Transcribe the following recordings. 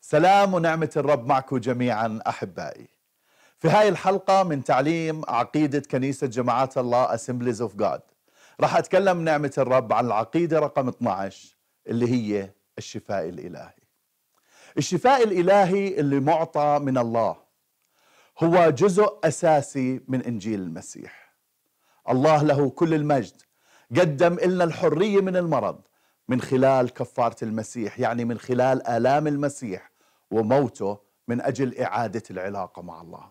سلام ونعمة الرب معكم جميعا أحبائي. في هاي الحلقة من تعليم عقيدة كنيسة جماعات الله Assemblies of God. راح أتكلم نعمة الرب عن العقيدة رقم 12 اللي هي الشفاء الإلهي. الشفاء الإلهي اللي معطى من الله هو جزء أساسي من إنجيل المسيح. الله له كل المجد قدم لنا الحرية من المرض من خلال كفارة المسيح يعني من خلال آلام المسيح وموته من أجل إعادة العلاقة مع الله.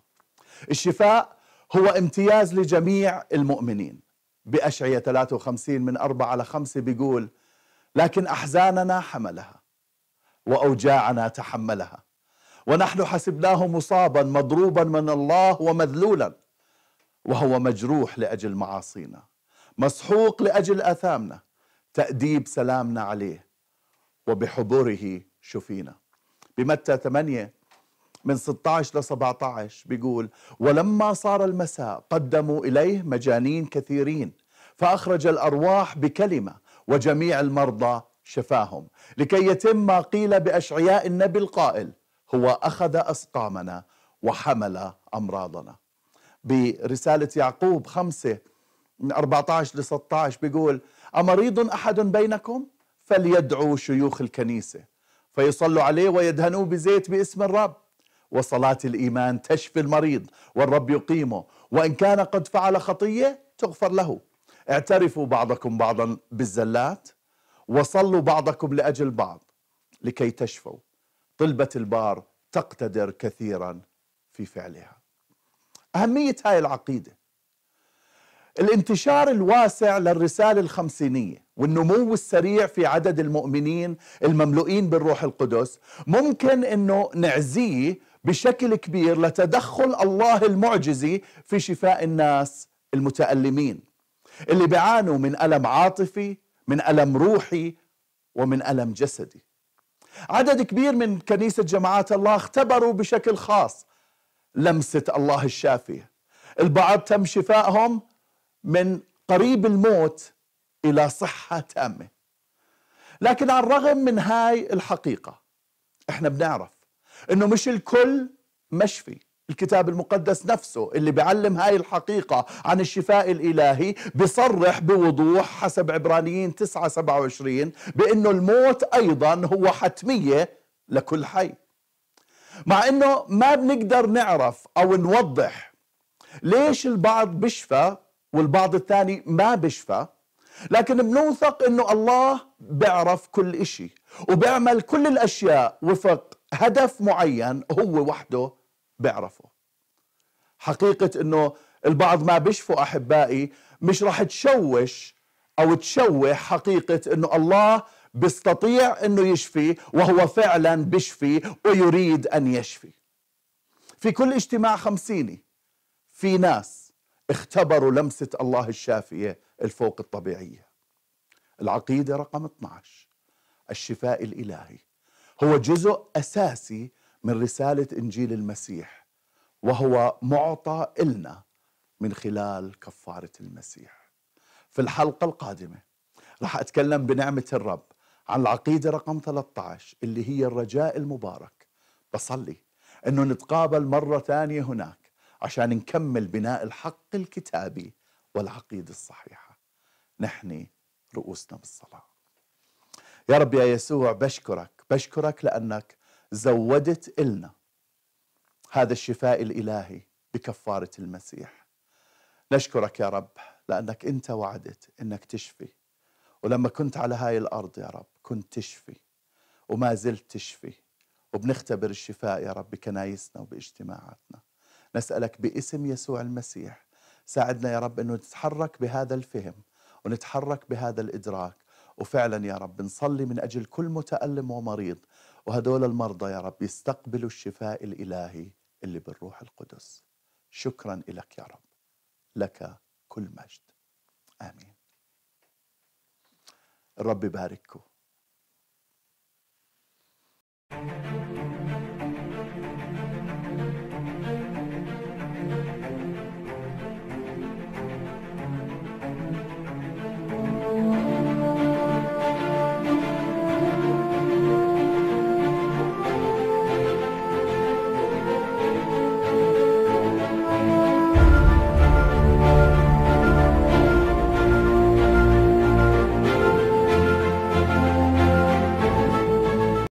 الشفاء هو امتياز لجميع المؤمنين. بأشعية 53 من 4 على 5 بيقول لكن أحزاننا حملها وأوجاعنا تحملها. ونحن حسبناه مصابا مضروبا من الله ومذلولا. وهو مجروح لأجل معاصينا. مسحوق لأجل أثامنا. تأديب سلامنا عليه. وبحضوره شفينا. بمتى 8 من 16 ل 17 بيقول ولما صار المساء قدموا إليه مجانين كثيرين فأخرج الأرواح بكلمة وجميع المرضى شفاهم. لكي يتم ما قيل بأشعياء النبي القائل هو أخذ أسقامنا وحمل أمراضنا. برسالة يعقوب خمسة من 14 ل 16 بيقول أمريض أحد بينكم؟ فليدعوا شيوخ الكنيسة. فيصلوا عليه ويدهنوه بزيت باسم الرب. وصلاة الإيمان تشفي المريض والرب يقيمه. وإن كان قد فعل خطية تغفر له. اعترفوا بعضكم بعضا بالزلات. وصلوا بعضكم لأجل بعض لكي تشفوا. طلبة البار تقتدر كثيرا في فعلها. أهمية هاي العقيدة. الانتشار الواسع للرسالة الخمسينية والنمو السريع في عدد المؤمنين المملوئين بالروح القدس ممكن إنه نعزيه بشكل كبير لتدخل الله المعجزي في شفاء الناس المتألمين اللي بيعانوا من ألم عاطفي من ألم روحي ومن ألم جسدي. عدد كبير من كنيسة جماعات الله اختبروا بشكل خاص لمسة الله الشافية. البعض تم شفائهم من قريب الموت إلى صحة تامة. لكن على الرغم من هاي الحقيقة إحنا بنعرف إنه مش الكل مشفي. الكتاب المقدس نفسه اللي بيعلم هاي الحقيقة عن الشفاء الإلهي بصرح بوضوح حسب عبرانيين 9 27 بأنه الموت أيضا هو حتمية لكل حي. مع أنه ما بنقدر نعرف أو نوضح ليش البعض بيشفى والبعض الثاني ما بيشفى لكن بنوثق إنه الله بيعرف كل إشي وبيعمل كل الأشياء وفق هدف معين هو وحده بيعرفه حقيقة إنه البعض ما بيشفوا أحبائي مش راح تشوش أو تشوه حقيقة إنه الله بيستطيع إنه يشفي وهو فعلا بيشفي ويريد أن يشفي. في كل اجتماع خمسيني في ناس اختبروا لمسة الله الشافية الفوق الطبيعية. العقيدة رقم 12 الشفاء الإلهي. هو جزء أساسي من رسالة إنجيل المسيح وهو معطى إلنا من خلال كفارة المسيح. في الحلقة القادمة راح أتكلم بنعمة الرب عن العقيدة رقم 13 اللي هي الرجاء المبارك. بصلي أنه نتقابل مرة ثانية هناك عشان نكمل بناء الحق الكتابي والعقيدة الصحيحة. نحن رؤوسنا بالصلاة. يا رب يا يسوع بشكرك. بشكرك لأنك زودت إلنا. هذا الشفاء الإلهي بكفارة المسيح. نشكرك يا رب لأنك أنت وعدت أنك تشفي. ولما كنت على هاي الأرض يا رب كنت تشفي. وما زلت تشفي. وبنختبر الشفاء يا رب بكنايسنا وباجتماعاتنا. نسألك باسم يسوع المسيح. ساعدنا يا رب أنه نتحرك بهذا الفهم ونتحرك بهذا الإدراك. وفعلا يا رب نصلي من أجل كل متألم ومريض وهدول المرضى يا رب يستقبلوا الشفاء الإلهي اللي بالروح القدس. شكرا لك يا رب. لك كل مجد. آمين. الرب يبارككم.